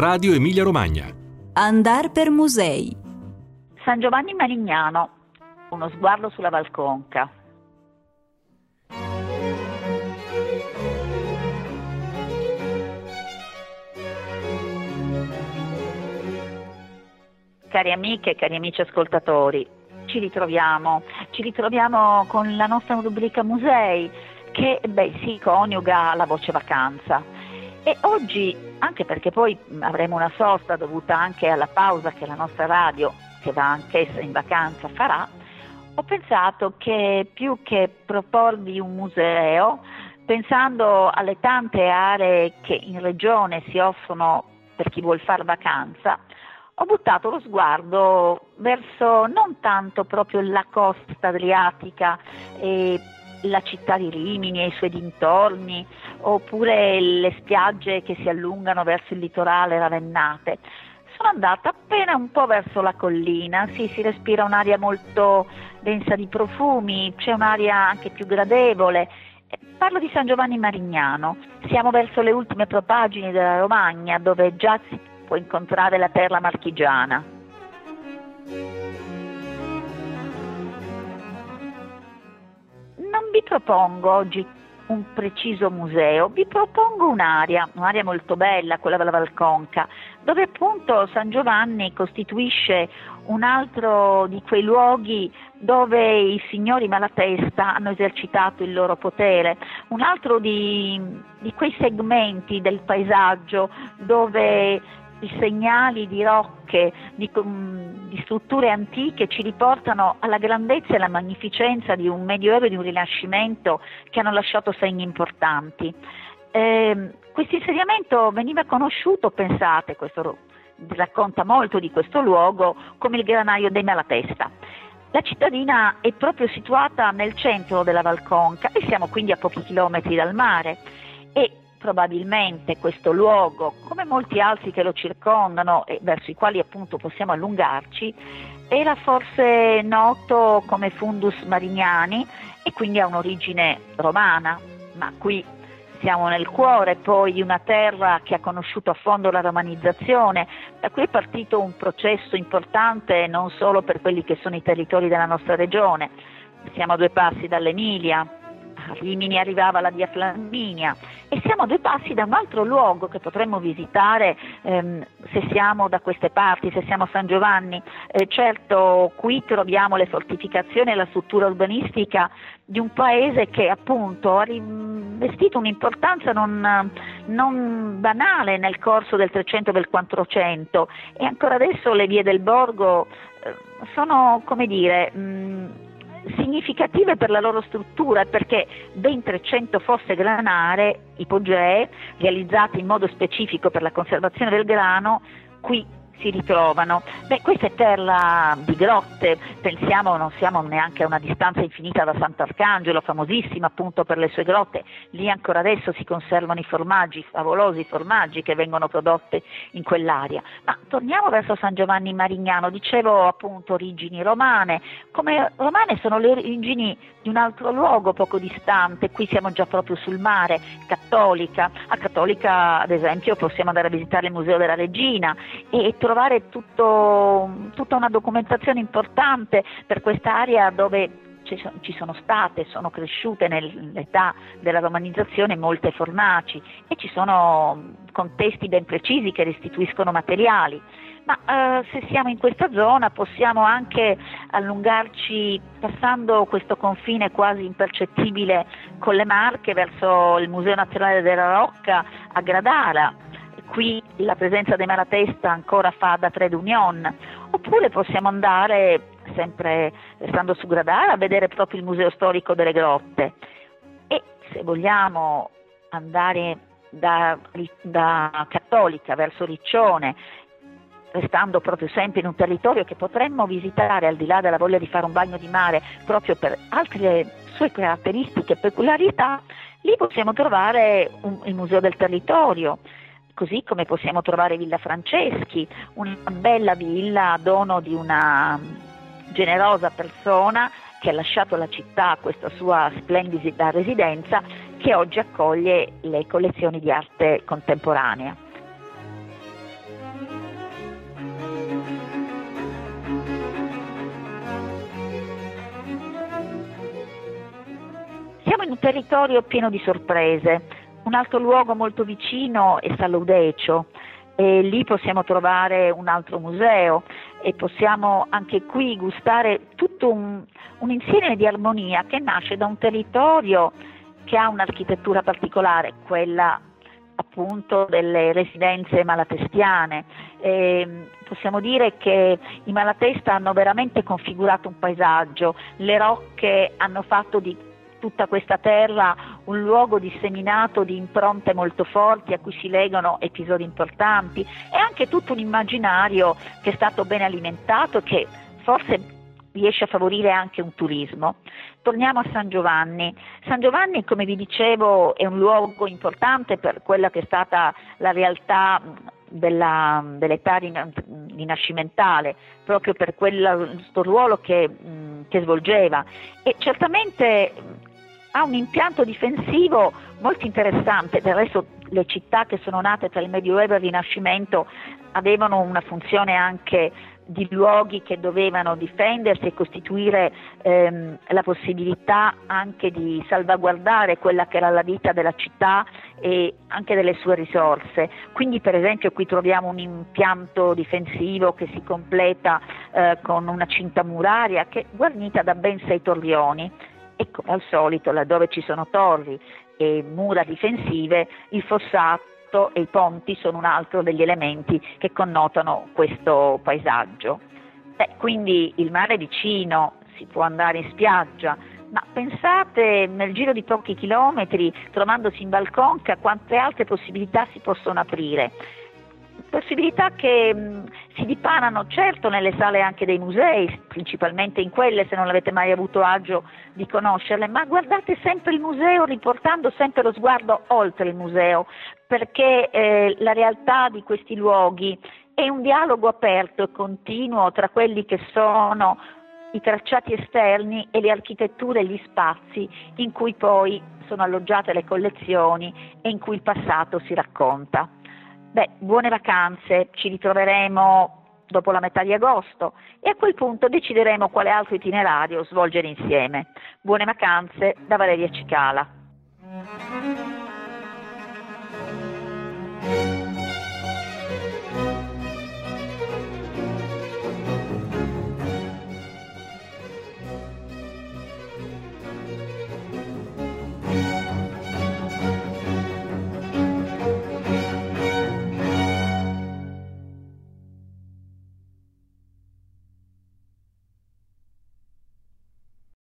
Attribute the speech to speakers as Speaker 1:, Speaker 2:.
Speaker 1: Radio Emilia Romagna.
Speaker 2: Andar per musei.
Speaker 3: San Giovanni Marignano, uno sguardo sulla Valconca. Cari amiche e cari amici ascoltatori, ci ritroviamo, ci ritroviamo con la nostra rubrica musei che beh, si coniuga alla voce vacanza. E oggi, anche perché poi avremo una sosta dovuta anche alla pausa che la nostra radio, che va anch'essa in vacanza, farà, ho pensato che più che proporvi un museo, pensando alle tante aree che in regione si offrono per chi vuol fare vacanza, ho buttato lo sguardo verso non tanto proprio la costa adriatica e la città di Rimini e i suoi dintorni, oppure le spiagge che si allungano verso il litorale ravennate. Sono andata appena un po' verso la collina, sì, si respira un'aria molto densa di profumi, c'è un'aria anche più gradevole. Parlo di San Giovanni Marignano, siamo verso le ultime propagini della Romagna dove già si può incontrare la perla marchigiana. Propongo oggi un preciso museo, vi propongo un'area, un'area molto bella, quella della Valconca, dove appunto San Giovanni costituisce un altro di quei luoghi dove i signori Malatesta hanno esercitato il loro potere, un altro di, di quei segmenti del paesaggio dove i segnali di rocche, di, di, strutture antiche ci riportano alla grandezza e alla magnificenza di un medioevo e di un rinascimento che hanno lasciato segni importanti. Eh, questo insediamento veniva conosciuto, pensate, questo racconta molto di questo luogo, come il granaio dei Malatesta. La cittadina è proprio situata nel centro della Valconca e siamo quindi a pochi chilometri dal mare e probabilmente questo luogo, come molti altri che lo circondano e verso i quali appunto possiamo allungarci, era forse noto come Fundus Marignani e quindi ha un'origine romana, ma qui siamo nel cuore poi di una terra che ha conosciuto a fondo la romanizzazione, da qui è partito un processo importante non solo per quelli che sono i territori della nostra regione, siamo a due passi dall'Emilia, a Rimini arrivava la via Flaminia e siamo a due passi da un altro luogo che potremmo visitare ehm, se siamo da queste parti, se siamo a San Giovanni. Eh, certo qui troviamo le fortificazioni e la struttura urbanistica di un paese che appunto ha rivestito un'importanza non, non banale nel corso del 300 e del 400 e ancora adesso le vie del borgo eh, sono come dire mh, significative per la loro struttura perché ben 300 fosse granare, ipogee, realizzate in modo specifico per la conservazione del grano, qui si ritrovano. Beh, questa è terra di grotte, pensiamo non siamo neanche a una distanza infinita da Sant'Arcangelo, famosissima appunto per le sue grotte, lì ancora adesso si conservano i formaggi, favolosi formaggi che vengono prodotti in quell'area. Ma torniamo verso San Giovanni Marignano, dicevo appunto origini romane, come romane sono le origini di un altro luogo poco distante, qui siamo già proprio sul mare, cattolica, a cattolica ad esempio possiamo andare a visitare il Museo della Regina. E trovare tutto, tutta una documentazione importante per quest'area dove ci sono state, sono cresciute nell'età della romanizzazione molte fornaci e ci sono contesti ben precisi che restituiscono materiali. Ma eh, se siamo in questa zona possiamo anche allungarci passando questo confine quasi impercettibile con le Marche verso il Museo Nazionale della Rocca a Gradara qui la presenza dei Malatesta ancora fa da trade union, oppure possiamo andare, sempre restando su Gradara, a vedere proprio il Museo Storico delle Grotte. E se vogliamo andare da, da Cattolica verso Riccione, restando proprio sempre in un territorio che potremmo visitare al di là della voglia di fare un bagno di mare proprio per altre sue caratteristiche e peculiarità, lì possiamo trovare un, il Museo del Territorio, Così come possiamo trovare Villa Franceschi, una bella villa a dono di una generosa persona che ha lasciato la città, questa sua splendida residenza, che oggi accoglie le collezioni di arte contemporanea. Siamo in un territorio pieno di sorprese un altro luogo molto vicino è Salaudecio e lì possiamo trovare un altro museo e possiamo anche qui gustare tutto un, un insieme di armonia che nasce da un territorio che ha un'architettura particolare, quella appunto delle residenze malatestiane. E possiamo dire che i Malatesta hanno veramente configurato un paesaggio, le rocche hanno fatto di tutta questa terra un luogo disseminato di impronte molto forti a cui si legano episodi importanti e anche tutto un immaginario che è stato ben alimentato che forse riesce a favorire anche un turismo. Torniamo a San Giovanni. San Giovanni, come vi dicevo, è un luogo importante per quella che è stata la realtà della, dell'età rinascimentale, proprio per questo ruolo che, che svolgeva. E certamente ha un impianto difensivo molto interessante, del resto le città che sono nate tra il Medioevo e il Rinascimento avevano una funzione anche di luoghi che dovevano difendersi e costituire ehm, la possibilità anche di salvaguardare quella che era la vita della città e anche delle sue risorse. Quindi per esempio qui troviamo un impianto difensivo che si completa eh, con una cinta muraria che è guarnita da ben sei torrioni e come al solito laddove ci sono torri e mura difensive il fossato e i ponti sono un altro degli elementi che connotano questo paesaggio. Beh, quindi il mare è vicino, si può andare in spiaggia, ma pensate nel giro di pochi chilometri, trovandosi in Balconca, quante altre possibilità si possono aprire possibilità che mh, si dipanano certo nelle sale anche dei musei, principalmente in quelle se non avete mai avuto agio di conoscerle, ma guardate sempre il museo riportando sempre lo sguardo oltre il museo, perché eh, la realtà di questi luoghi è un dialogo aperto e continuo tra quelli che sono i tracciati esterni e le architetture e gli spazi in cui poi sono alloggiate le collezioni e in cui il passato si racconta. Beh, buone vacanze, ci ritroveremo dopo la metà di agosto e a quel punto decideremo quale altro itinerario svolgere insieme. Buone vacanze da Valeria Cicala.